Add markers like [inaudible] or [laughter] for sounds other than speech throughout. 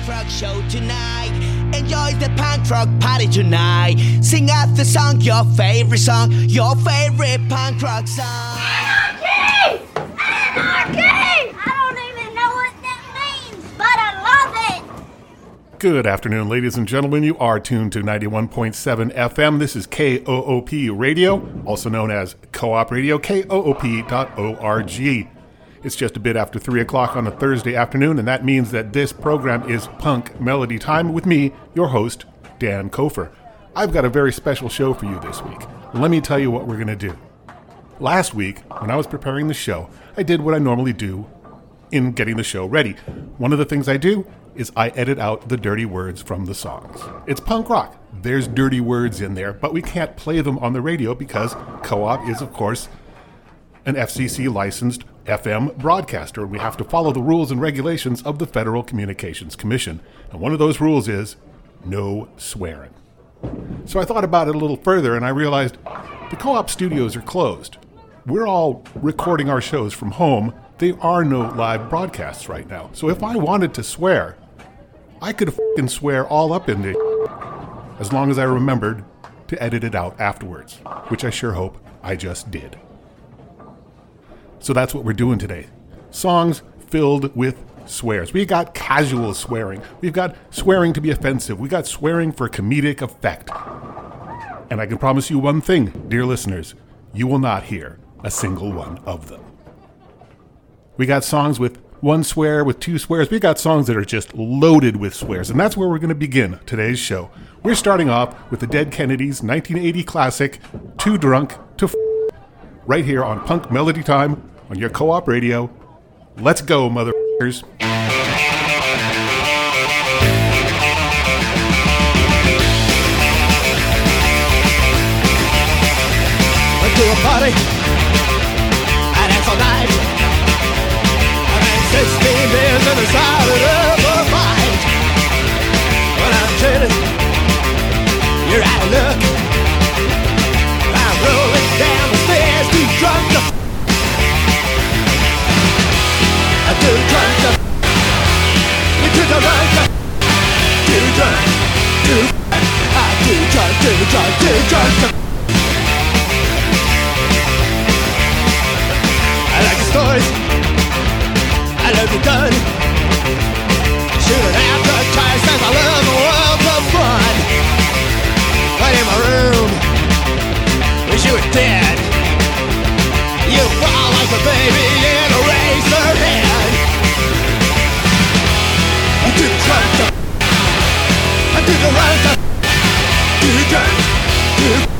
Punk rock show tonight. Enjoy the punk rock party tonight. Sing out the song, your favorite song, your favorite punk rock song. Anarchy! Anarchy! I don't even know what that means, but I love it! Good afternoon, ladies and gentlemen. You are tuned to 91.7 FM. This is KOOP Radio, also known as Co op Radio, KOOP.org. It's just a bit after 3 o'clock on a Thursday afternoon, and that means that this program is Punk Melody Time with me, your host, Dan Kofer. I've got a very special show for you this week. Let me tell you what we're going to do. Last week, when I was preparing the show, I did what I normally do in getting the show ready. One of the things I do is I edit out the dirty words from the songs. It's punk rock. There's dirty words in there, but we can't play them on the radio because Co op is, of course, an FCC licensed FM broadcaster, and we have to follow the rules and regulations of the Federal Communications Commission. And one of those rules is no swearing. So I thought about it a little further and I realized the co op studios are closed. We're all recording our shows from home. There are no live broadcasts right now. So if I wanted to swear, I could fing swear all up in the as long as I remembered to edit it out afterwards, which I sure hope I just did. So that's what we're doing today. Songs filled with swears. We got casual swearing. We've got swearing to be offensive. We got swearing for comedic effect. And I can promise you one thing, dear listeners, you will not hear a single one of them. We got songs with one swear, with two swears. We got songs that are just loaded with swears. And that's where we're going to begin today's show. We're starting off with the Dead Kennedys' 1980 classic, Too Drunk to F- right here on Punk Melody Time on your co op radio. Let's go, motherfuckers. Too. I'm too drunk, too drunk, too drunk to. I like the stories. I love the gun. Shooting after tires says I love the world of fun. Right in my room. Wish you were dead. You fall like a baby in a razor head. I'm too drunk to. I'm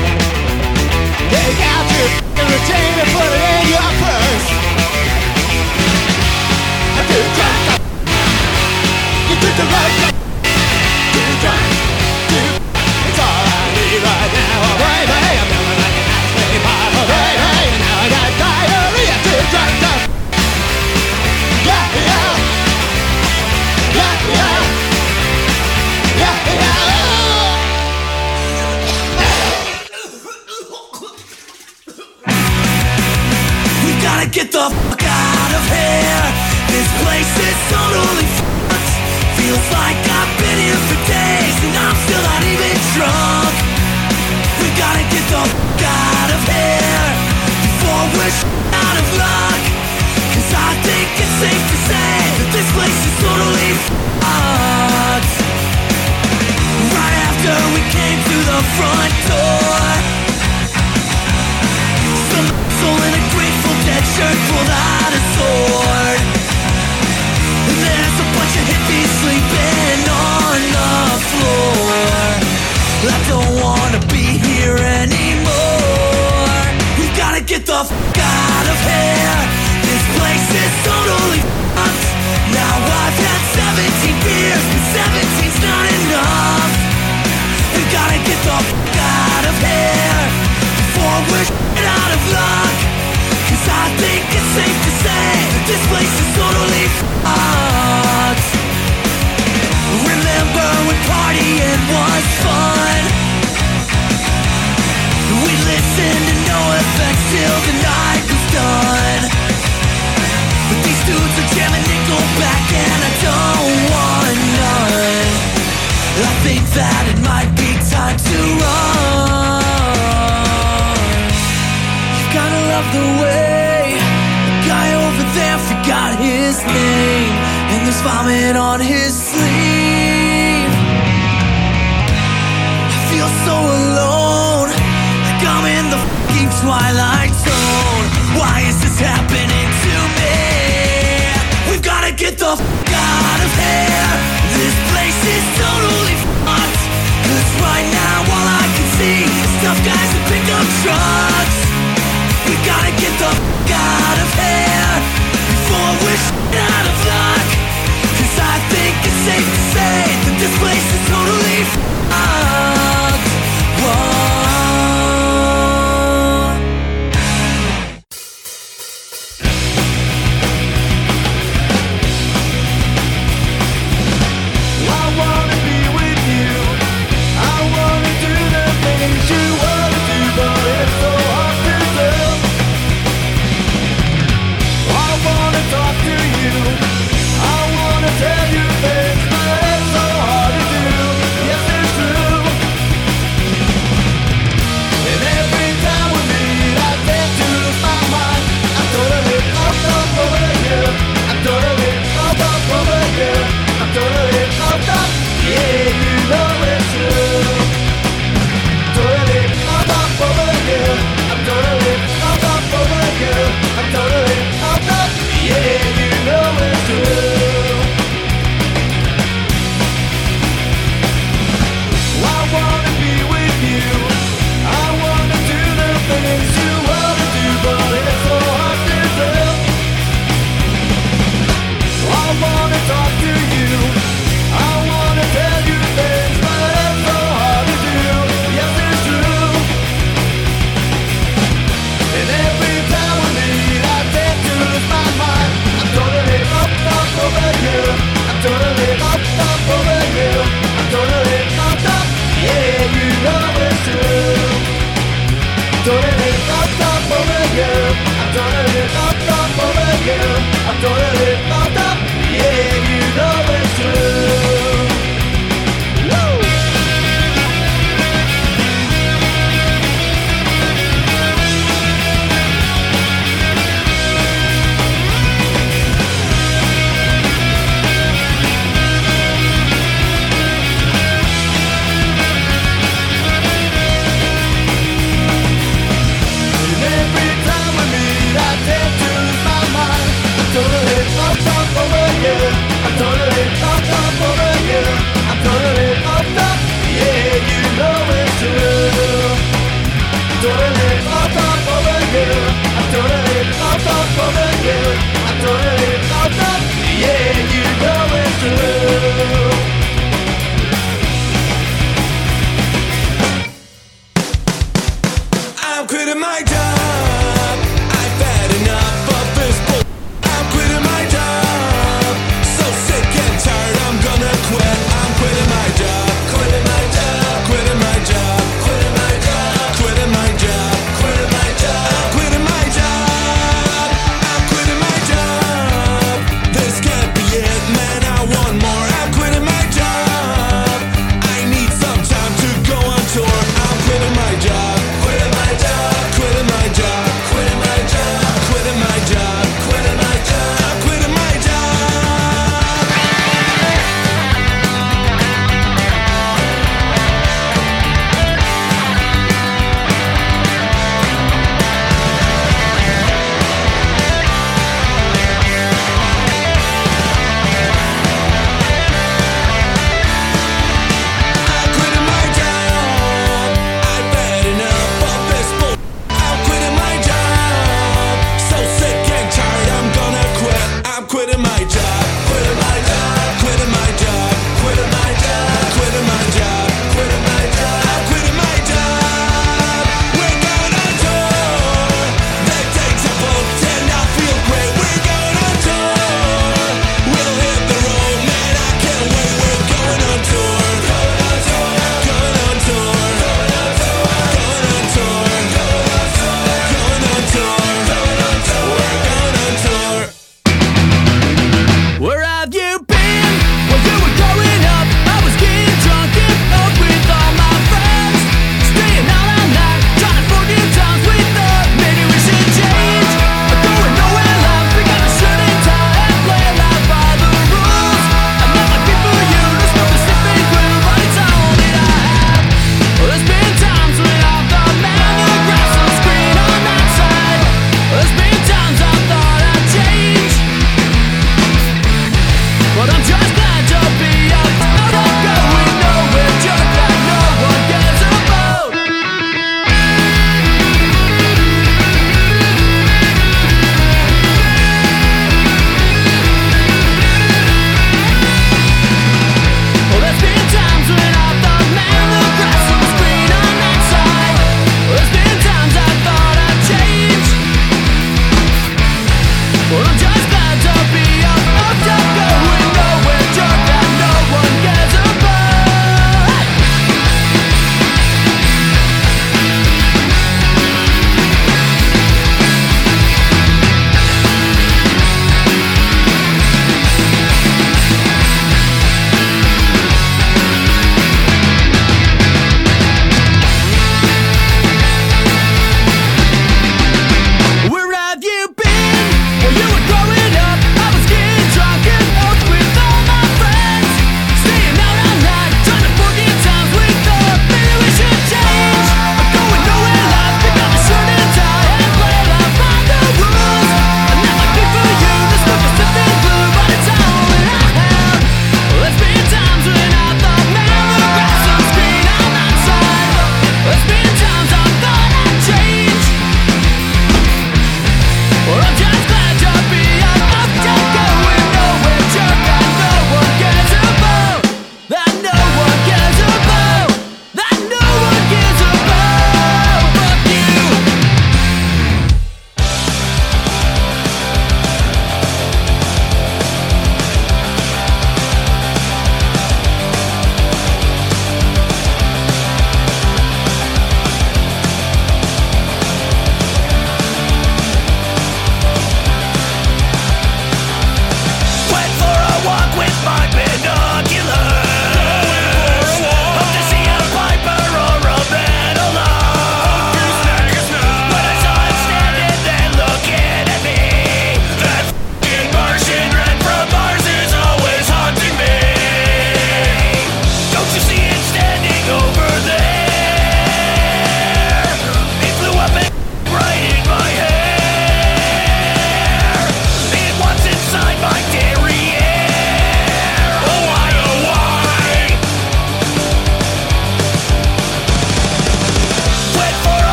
take out your entertainment, put it in your purse.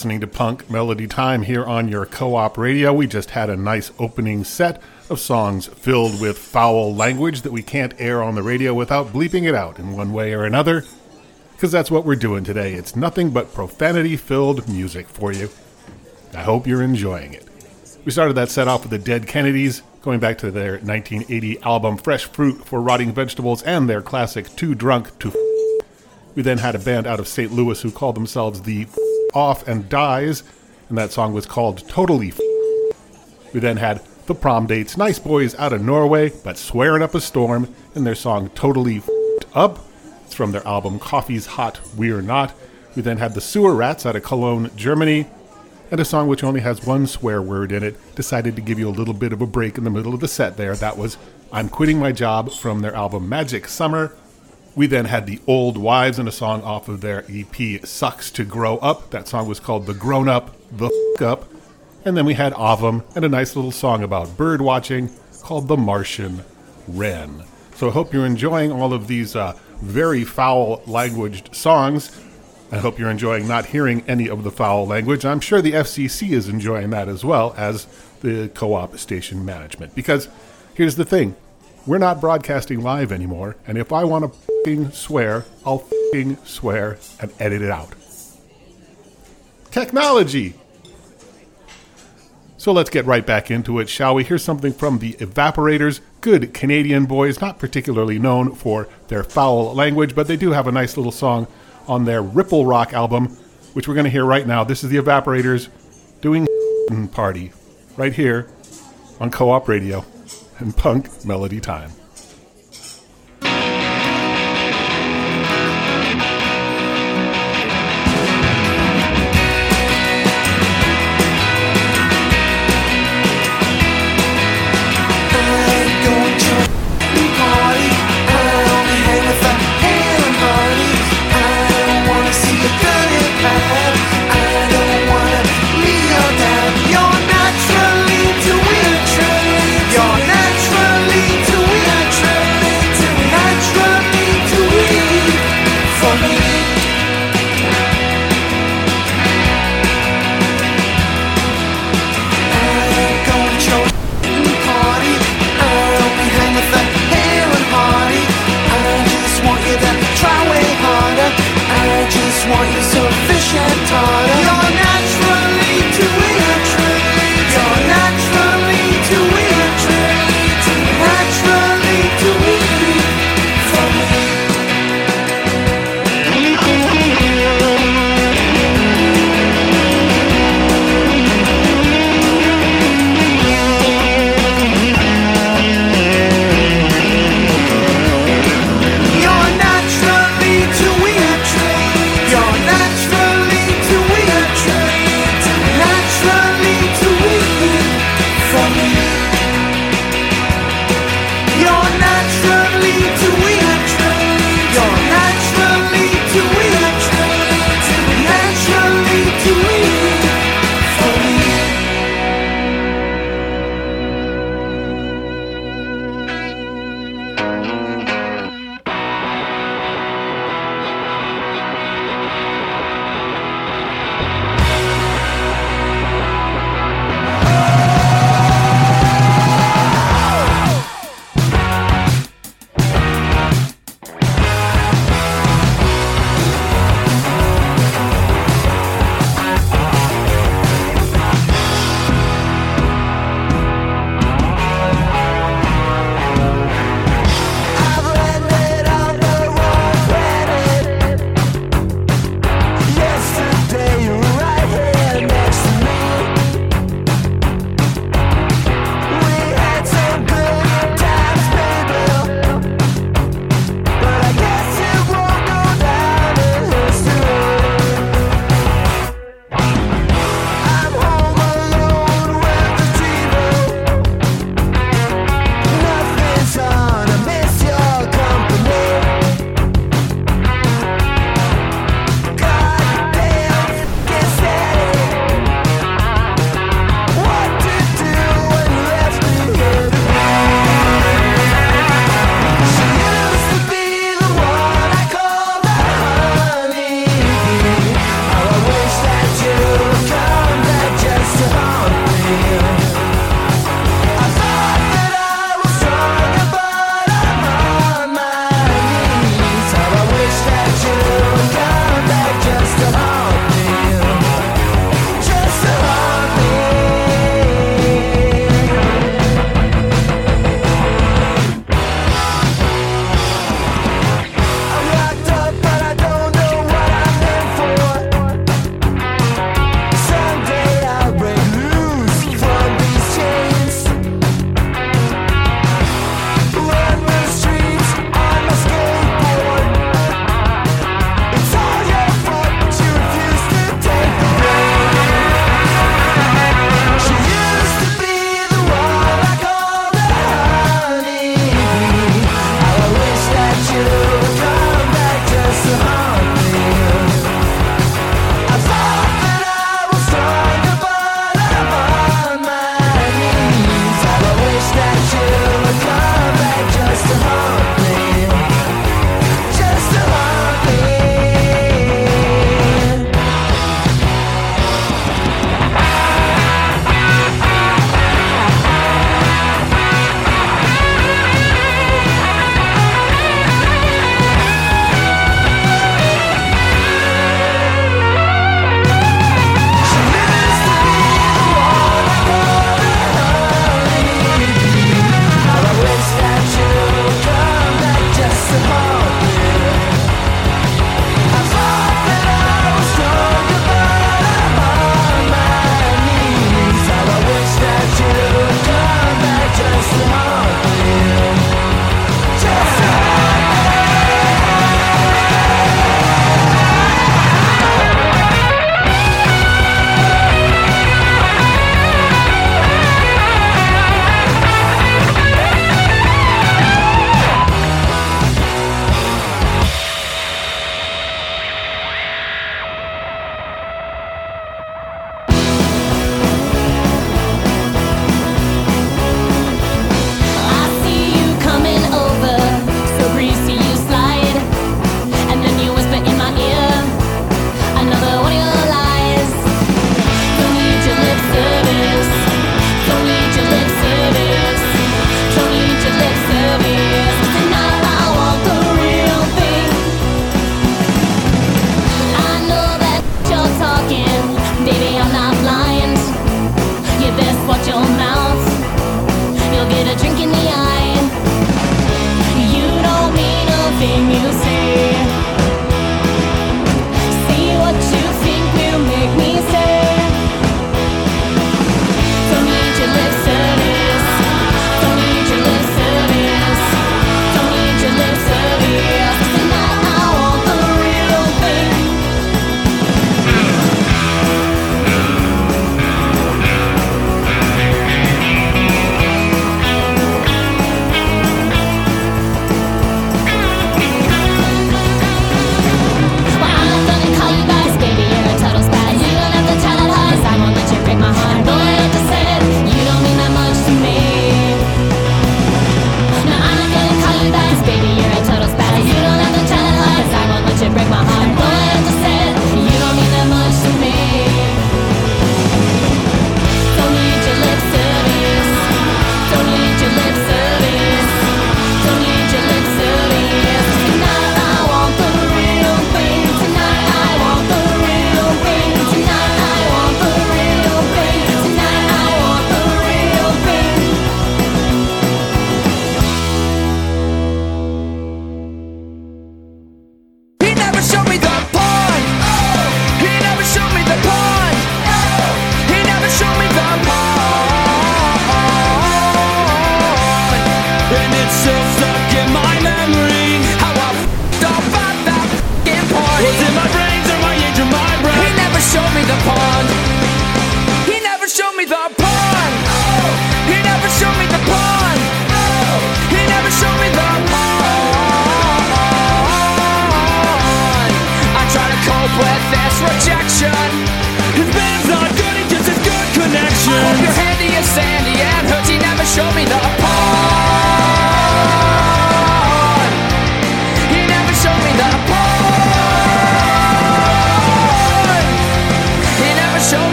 Listening to Punk Melody Time here on your co op radio. We just had a nice opening set of songs filled with foul language that we can't air on the radio without bleeping it out in one way or another. Because that's what we're doing today. It's nothing but profanity filled music for you. I hope you're enjoying it. We started that set off with the Dead Kennedys, going back to their 1980 album Fresh Fruit for Rotting Vegetables and their classic Too Drunk to F- We then had a band out of St. Louis who called themselves the Off and Dies, and that song was called Totally We then had the Prom Dates, Nice Boys out of Norway, but swearing up a storm in their song Totally Up. It's from their album Coffee's Hot, We're Not. We then had the Sewer Rats out of Cologne, Germany, and a song which only has one swear word in it. Decided to give you a little bit of a break in the middle of the set there. That was I'm Quitting My Job from their album Magic Summer. We then had the Old Wives and a song off of their EP Sucks to Grow Up. That song was called The Grown Up, The F Up. And then we had Avum and a nice little song about bird watching called The Martian Wren. So I hope you're enjoying all of these uh, very foul languaged songs. I hope you're enjoying not hearing any of the foul language. I'm sure the FCC is enjoying that as well as the co op station management. Because here's the thing we're not broadcasting live anymore, and if I want to swear, I'll swear and edit it out. Technology! So let's get right back into it, shall we? Here's something from the Evaporators. Good Canadian boys, not particularly known for their foul language, but they do have a nice little song on their Ripple Rock album, which we're going to hear right now. This is the Evaporators doing Party right here on Co op Radio and Punk Melody Time.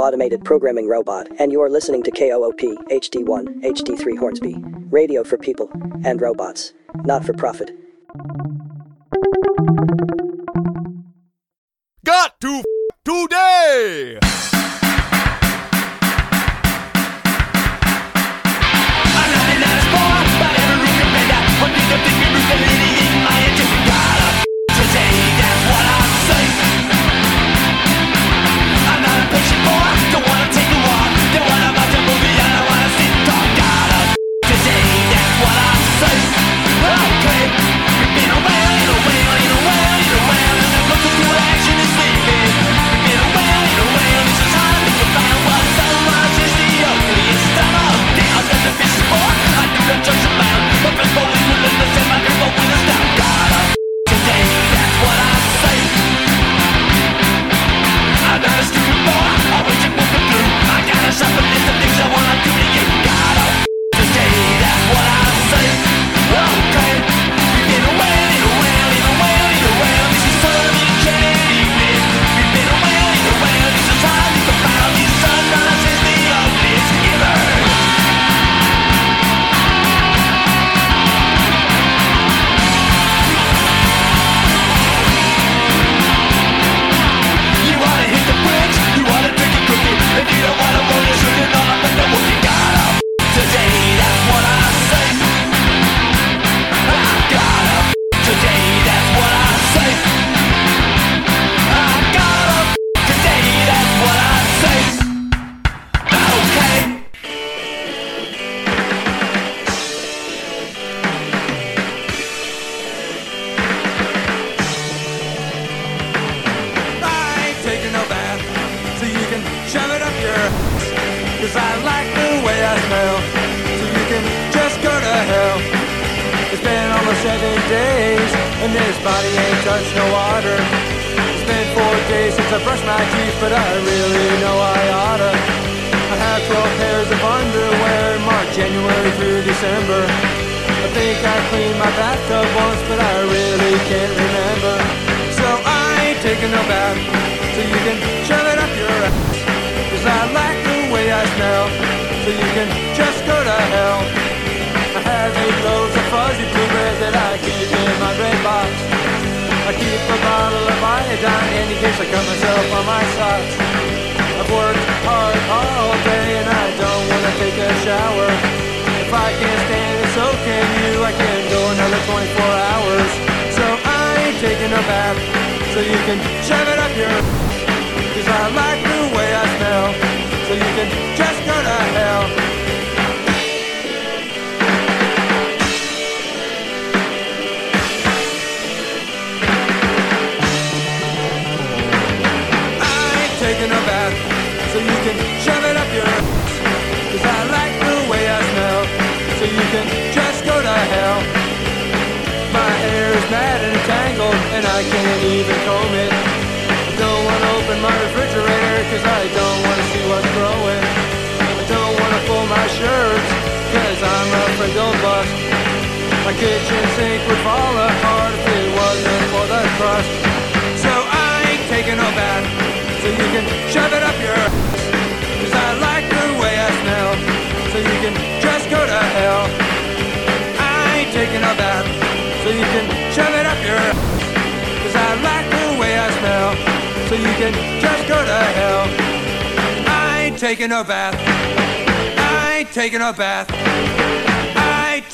automated programming robot, and you are listening to KOOP HD1, HD3 Hornsby, radio for people and robots, not for profit. Got to f- today!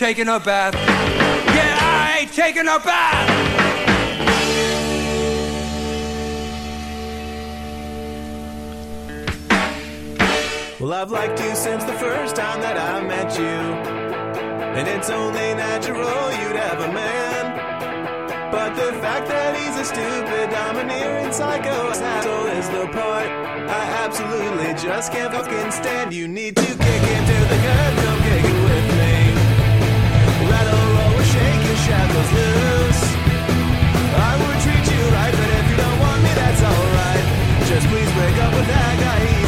taking a bath. Yeah, I ain't taking a bath. Well, I've liked you since the first time that I met you. And it's only natural you'd have a man. But the fact that he's a stupid, domineering psycho asshole is the part I absolutely just can't fucking stand. You need to kick into the curb. i will treat you right but if Just please wake up with that guy.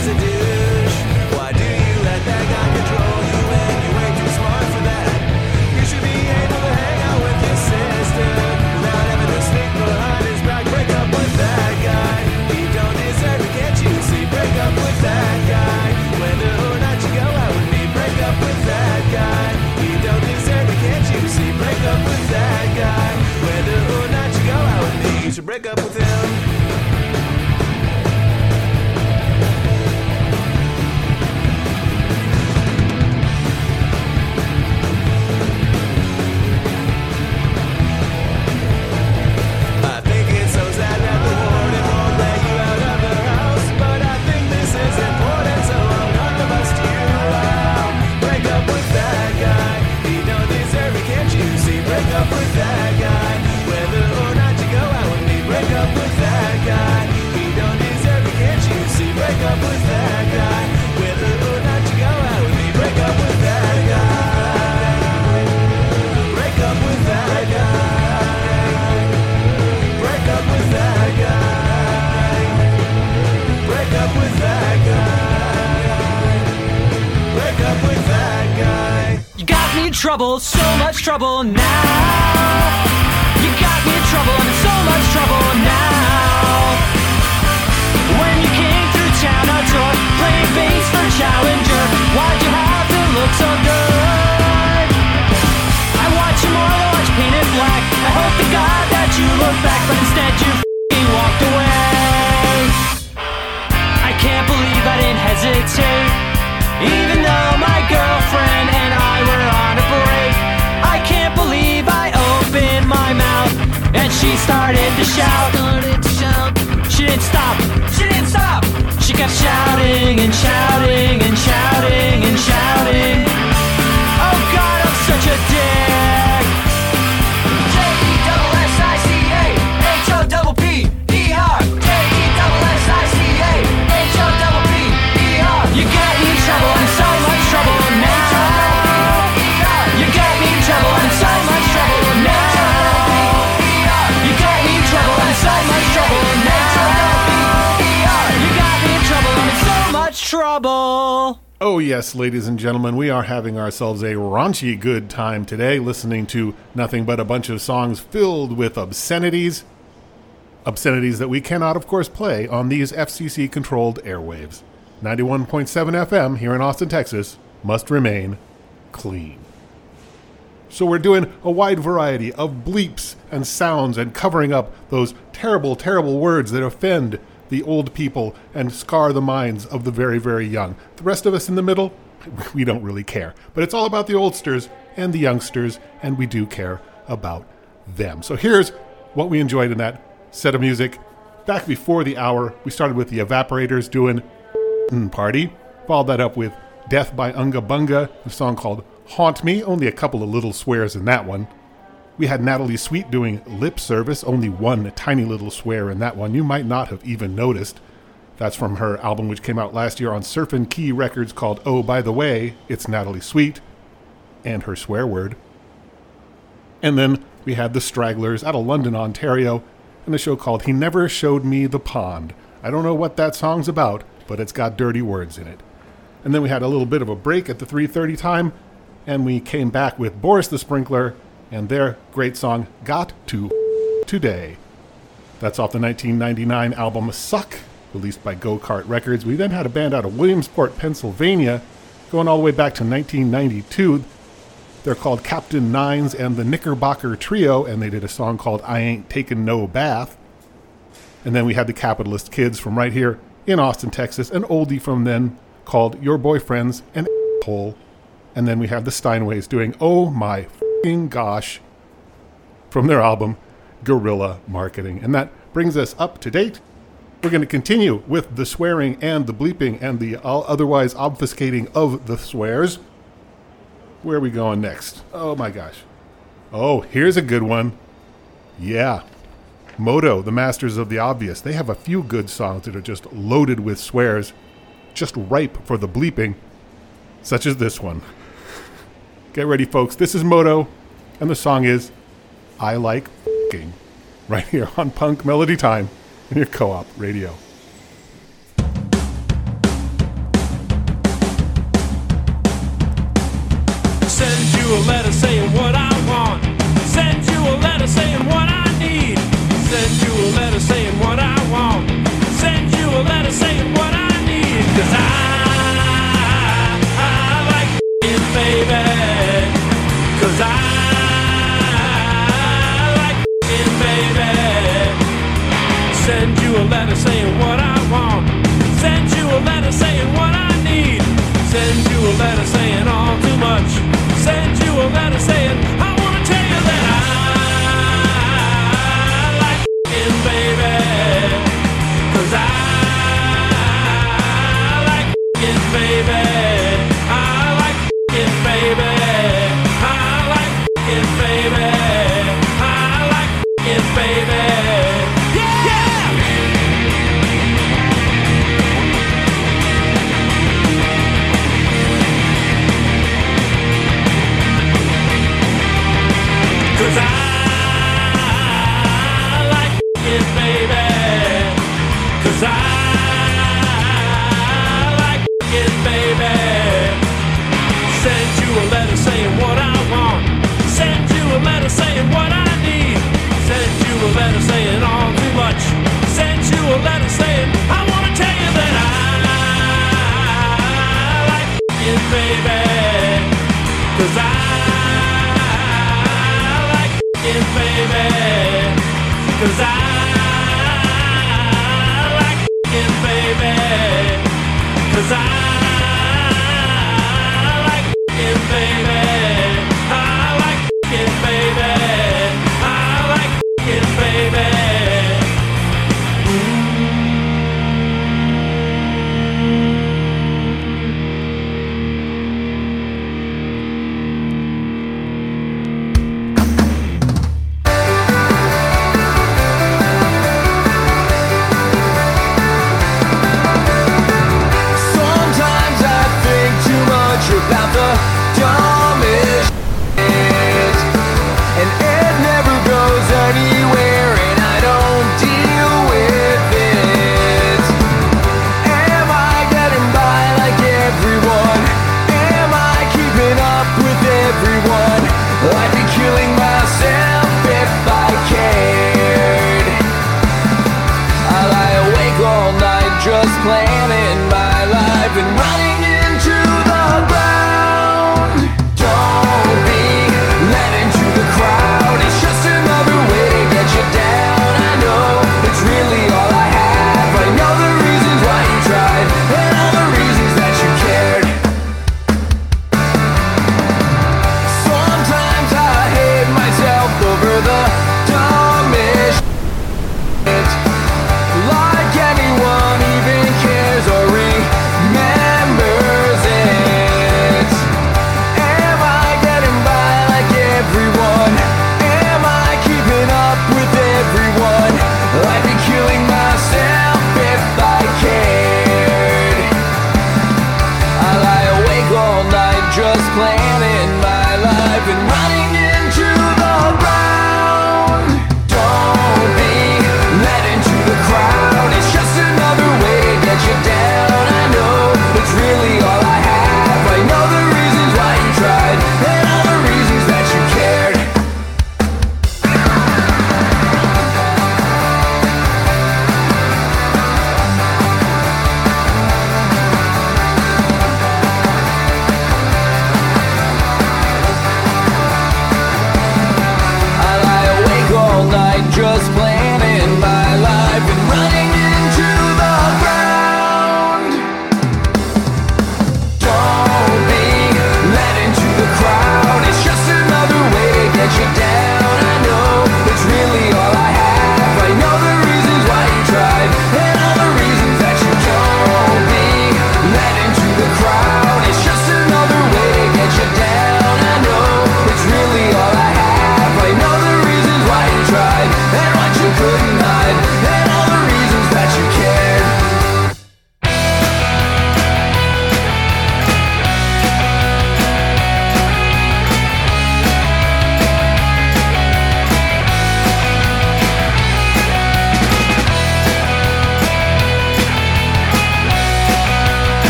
break up with him. Trouble, so much trouble now. You got me in trouble, I'm in so much trouble now. When you came through town, I tour playing bass for Challenger. Why'd you have to look so good? I watch you more than watch painted black. I hope to God that you look back, but instead you f***ing walked away. I can't believe I didn't hesitate, even though my girlfriend started to shout. Yes, ladies and gentlemen, we are having ourselves a raunchy good time today listening to nothing but a bunch of songs filled with obscenities. Obscenities that we cannot, of course, play on these FCC controlled airwaves. 91.7 FM here in Austin, Texas must remain clean. So we're doing a wide variety of bleeps and sounds and covering up those terrible, terrible words that offend the old people and scar the minds of the very, very young. The rest of us in the middle, [laughs] we don't really care. But it's all about the oldsters and the youngsters, and we do care about them. So here's what we enjoyed in that set of music. Back before the hour, we started with the Evaporators doing Mm, Party. Followed that up with Death by Unga Bunga, a song called Haunt Me, only a couple of little swears in that one. We had Natalie Sweet doing Lip Service, only one tiny little swear in that one. You might not have even noticed. That's from her album, which came out last year on Surfin' Ki Records called Oh, by the way, it's Natalie Sweet, and her swear word. And then we had The Stragglers out of London, Ontario, and a show called He Never Showed Me the Pond. I don't know what that song's about, but it's got dirty words in it. And then we had a little bit of a break at the 3:30 time, and we came back with Boris the Sprinkler and their great song Got to Today. That's off the 1999 album Suck, released by Go Kart Records. We then had a band out of Williamsport, Pennsylvania, going all the way back to 1992. They're called Captain Nines and the Knickerbocker Trio, and they did a song called I Ain't Taking No Bath. And then we had the Capitalist Kids from right here in Austin, Texas, an oldie from then called Your Boyfriend's an Hole. And then we have the Steinways doing Oh My Gosh from their album Gorilla Marketing. And that brings us up to date. We're going to continue with the swearing and the bleeping and the otherwise obfuscating of the swears. Where are we going next? Oh my gosh. Oh, here's a good one. Yeah. Moto, the masters of the obvious, they have a few good songs that are just loaded with swears, just ripe for the bleeping, such as this one. Get ready, folks. This is Moto, and the song is I Like Fing, right here on Punk Melody Time in your co op radio. Send you a letter saying what I want. Send you a letter saying what I need. Send you a letter saying what I want. Send you a letter saying what I need. Cause I, I like it, baby. You a saying all too much.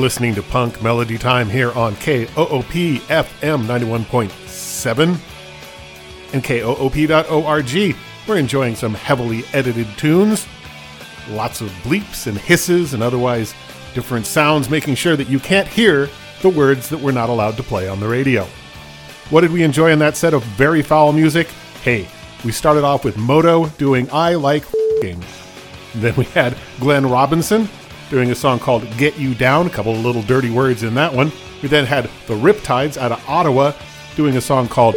Listening to Punk Melody Time here on KOOP FM 91.7 and KOOP.org. We're enjoying some heavily edited tunes, lots of bleeps and hisses and otherwise different sounds, making sure that you can't hear the words that we're not allowed to play on the radio. What did we enjoy in that set of very foul music? Hey, we started off with Moto doing I Like F***ing. Then we had Glenn Robinson doing a song called Get You Down, a couple of little dirty words in that one. We then had the Riptides out of Ottawa doing a song called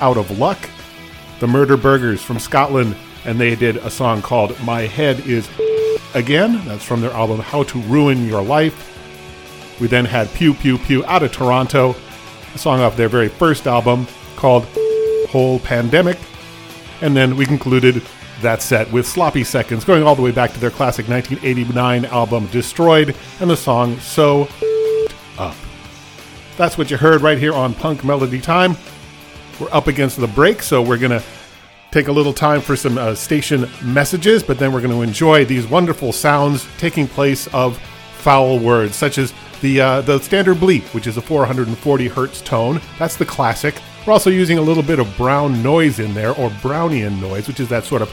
Out of Luck. The Murder Burgers from Scotland, and they did a song called My Head Is Again. That's from their album How to Ruin Your Life. We then had Pew Pew Pew out of Toronto, a song off their very first album called Whole Pandemic. And then we concluded that set with Sloppy Seconds, going all the way back to their classic 1989 album Destroyed, and the song So Up. That's what you heard right here on Punk Melody Time. We're up against the break, so we're going to take a little time for some uh, station messages, but then we're going to enjoy these wonderful sounds taking place of foul words, such as the uh, the standard bleep, which is a 440 hertz tone. That's the classic. We're also using a little bit of brown noise in there, or Brownian noise, which is that sort of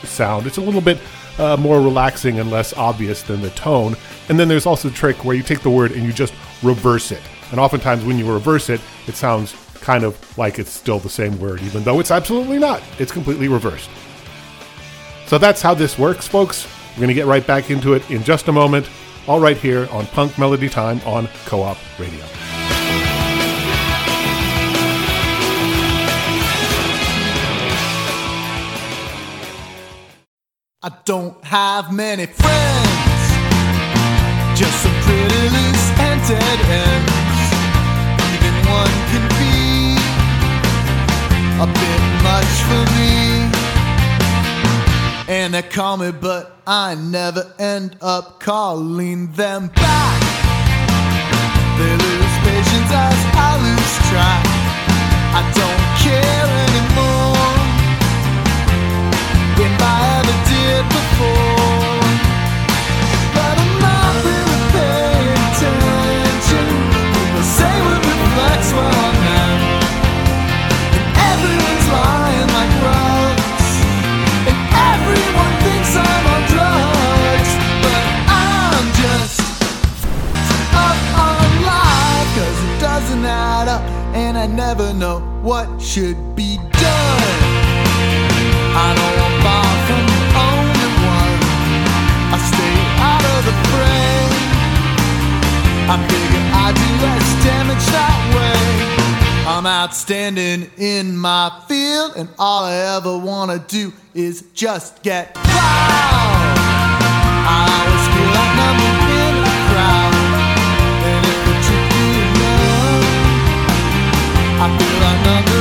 [laughs] sound. It's a little bit uh, more relaxing and less obvious than the tone. And then there's also the trick where you take the word and you just reverse it. And oftentimes when you reverse it, it sounds kind of like it's still the same word, even though it's absolutely not. It's completely reversed. So that's how this works, folks. We're going to get right back into it in just a moment, all right here on Punk Melody Time on Co op Radio. I don't have many friends, just some pretty loose and dead ends. Even one can be a bit much for me. And they call me, but I never end up calling them back. They lose patience as I lose track. I don't care anymore if And everyone's lying like rugs. And everyone thinks I'm on drugs. But I'm just up on life. It doesn't add up. And I never know what should be done. I know I'm far from. I stay out of the fray. I figure I do less damage that way. I'm outstanding in my field, and all I ever wanna do is just get proud. I always feel like outnumbered in a crowd, and if the truth be known, I feel outnumbered when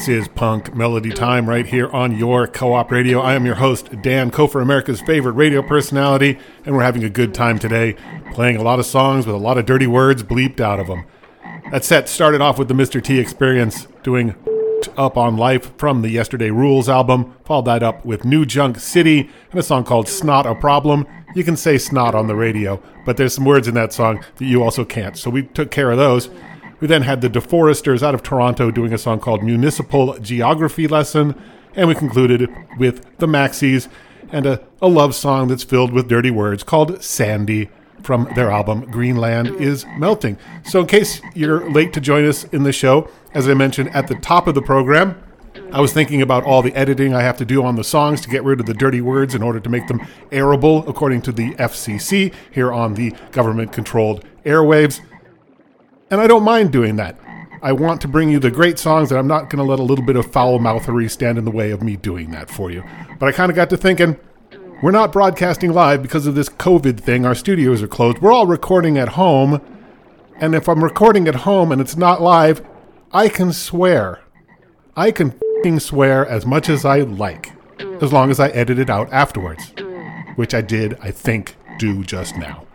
This is Punk Melody Time right here on your co op radio. I am your host, Dan Kofer, America's favorite radio personality, and we're having a good time today, playing a lot of songs with a lot of dirty words bleeped out of them. That set started off with the Mr. T experience doing Up on Life from the Yesterday Rules album, followed that up with New Junk City and a song called Snot a Problem. You can say snot on the radio, but there's some words in that song that you also can't, so we took care of those. We then had the DeForesters out of Toronto doing a song called Municipal Geography Lesson, and we concluded with the Maxis and a, a love song that's filled with dirty words called Sandy from their album Greenland is Melting. So, in case you're late to join us in the show, as I mentioned at the top of the program, I was thinking about all the editing I have to do on the songs to get rid of the dirty words in order to make them airable according to the FCC here on the government controlled airwaves. And I don't mind doing that. I want to bring you the great songs, and I'm not going to let a little bit of foul mouthery stand in the way of me doing that for you. But I kind of got to thinking, we're not broadcasting live because of this COVID thing. Our studios are closed. We're all recording at home. And if I'm recording at home and it's not live, I can swear. I can swear as much as I like, as long as I edit it out afterwards. Which I did, I think, do just now.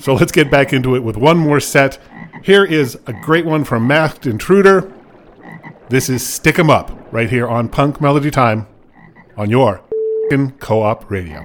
So let's get back into it with one more set. Here is a great one from Masked Intruder. This is Stick 'em Up, right here on Punk Melody Time on your co op radio.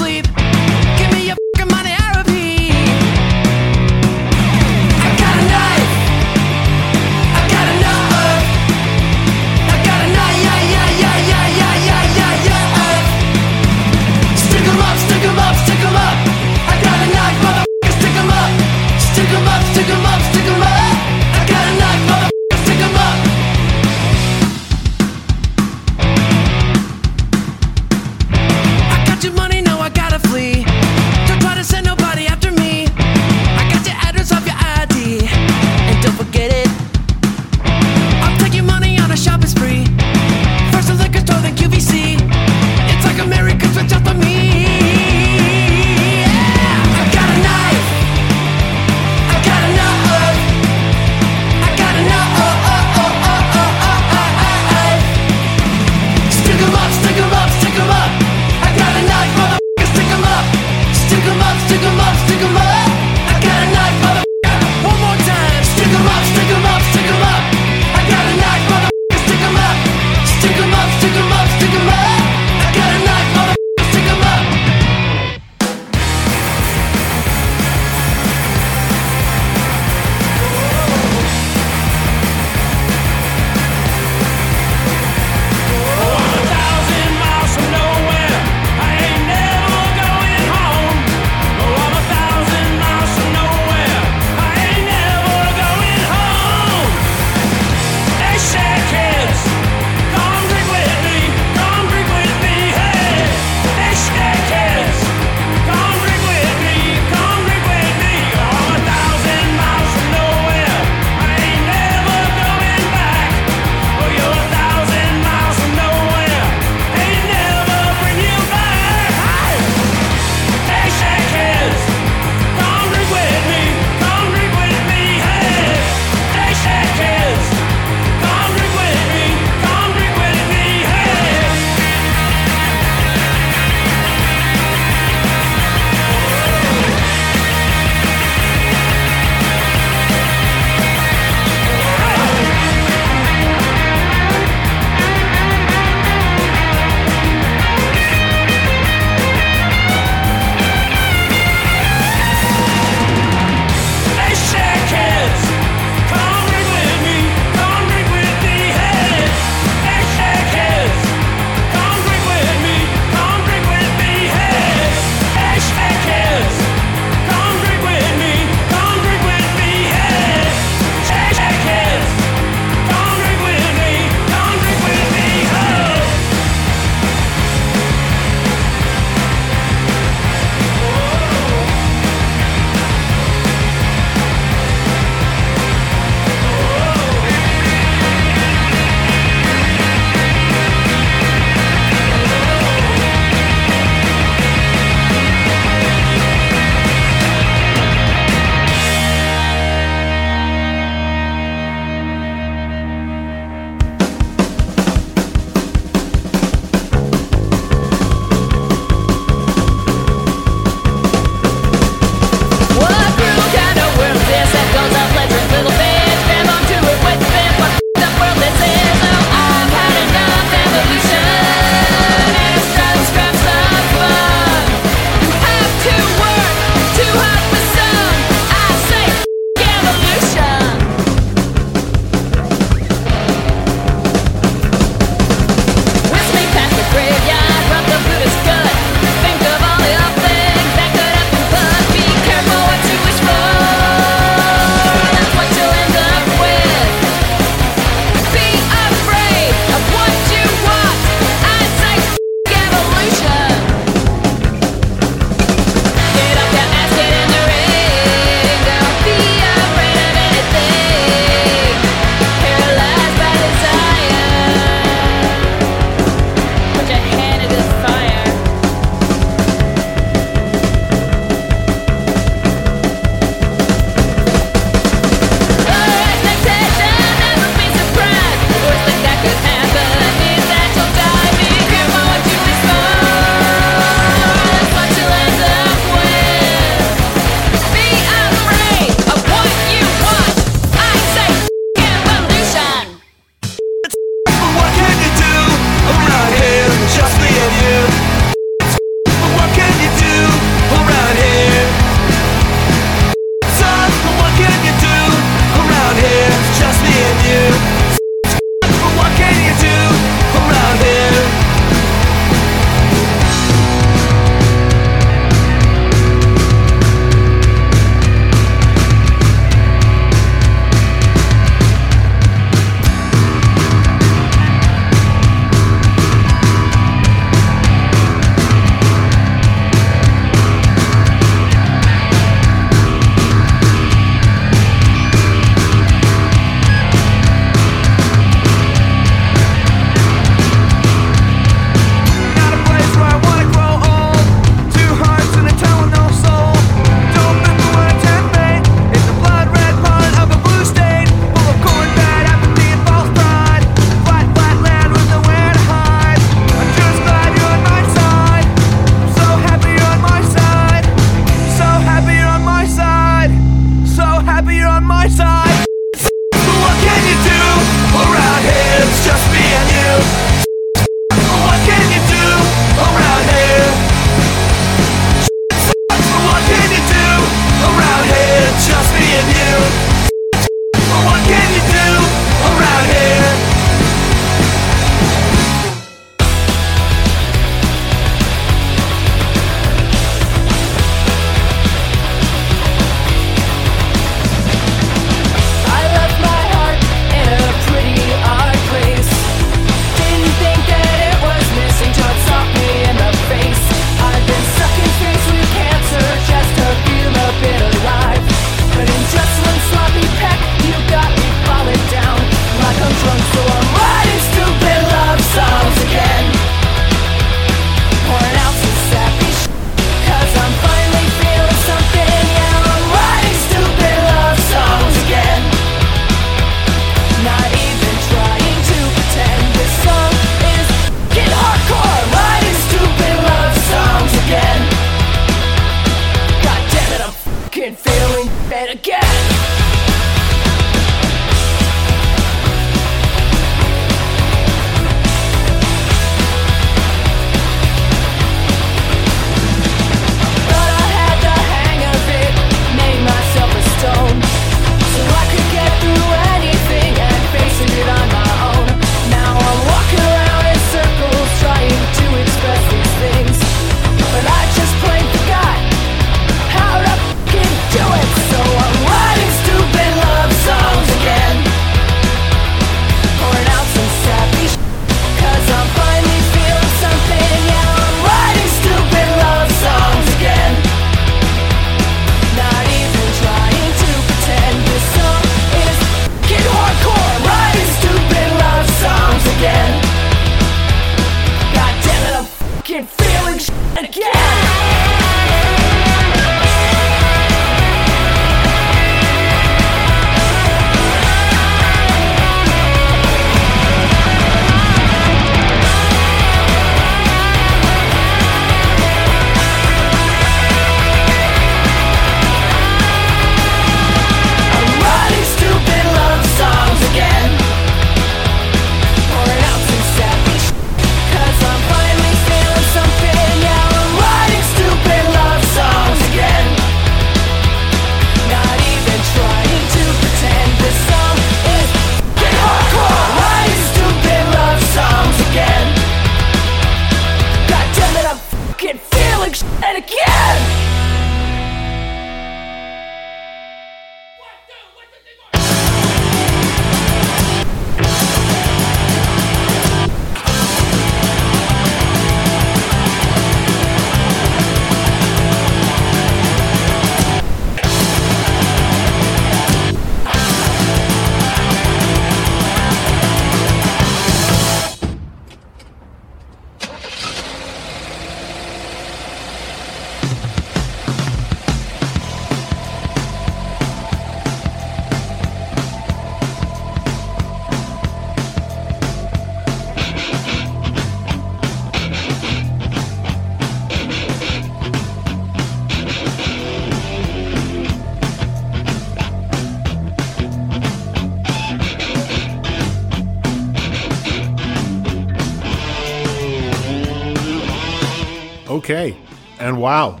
Wow.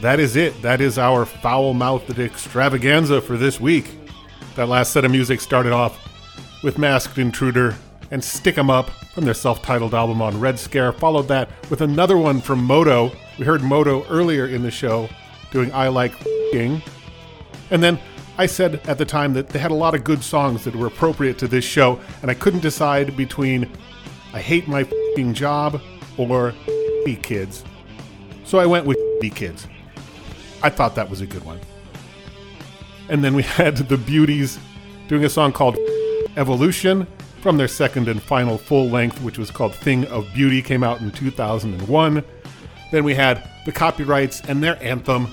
That is it. That is our foul mouthed extravaganza for this week. That last set of music started off with Masked Intruder and Stick 'em Up from their self titled album on Red Scare, followed that with another one from Moto. We heard Moto earlier in the show doing I Like Ing. And then I said at the time that they had a lot of good songs that were appropriate to this show, and I couldn't decide between I Hate My Fing Job or Be Kids. So I went with [laughs] Be Kids. I thought that was a good one. And then we [laughs] had the Beauties doing a song called [laughs] Evolution from their second and final full length, which was called Thing of Beauty, came out in 2001. Then we had the Copyrights and their anthem.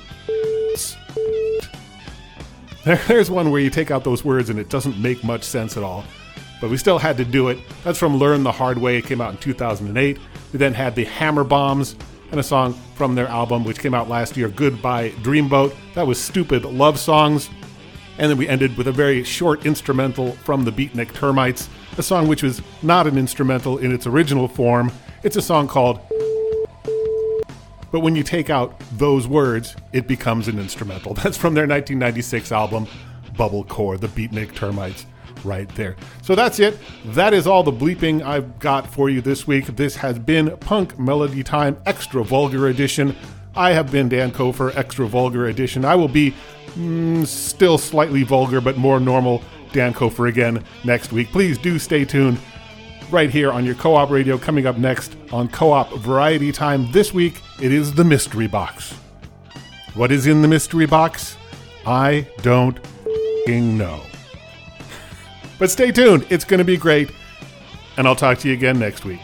There's one where you take out those words and it doesn't make much sense at all. But we still had to do it. That's from Learn the Hard Way. It came out in 2008. We then had the Hammerbombs and a song from their album, which came out last year, Goodbye Dreamboat. That was Stupid Love Songs. And then we ended with a very short instrumental from the Beatnik Termites, a song which was not an instrumental in its original form. It's a song called but when you take out those words, it becomes an instrumental. [laughs] That's from their 1996 album, Bubblecore, the Beatnik Termites, right there. So that's it. That is all the bleeping I've got for you this week. This has been Punk Melody Time Extra Vulgar Edition. I have been Dan Kofer, Extra Vulgar Edition. I will be mm, still slightly vulgar, but more normal Dan Kofer again next week. Please do stay tuned right here on your co op radio. Coming up next on Co op Variety Time this week, it is the Mystery Box. What is in the Mystery Box? I don't know. But stay tuned, it's going to be great, and I'll talk to you again next week.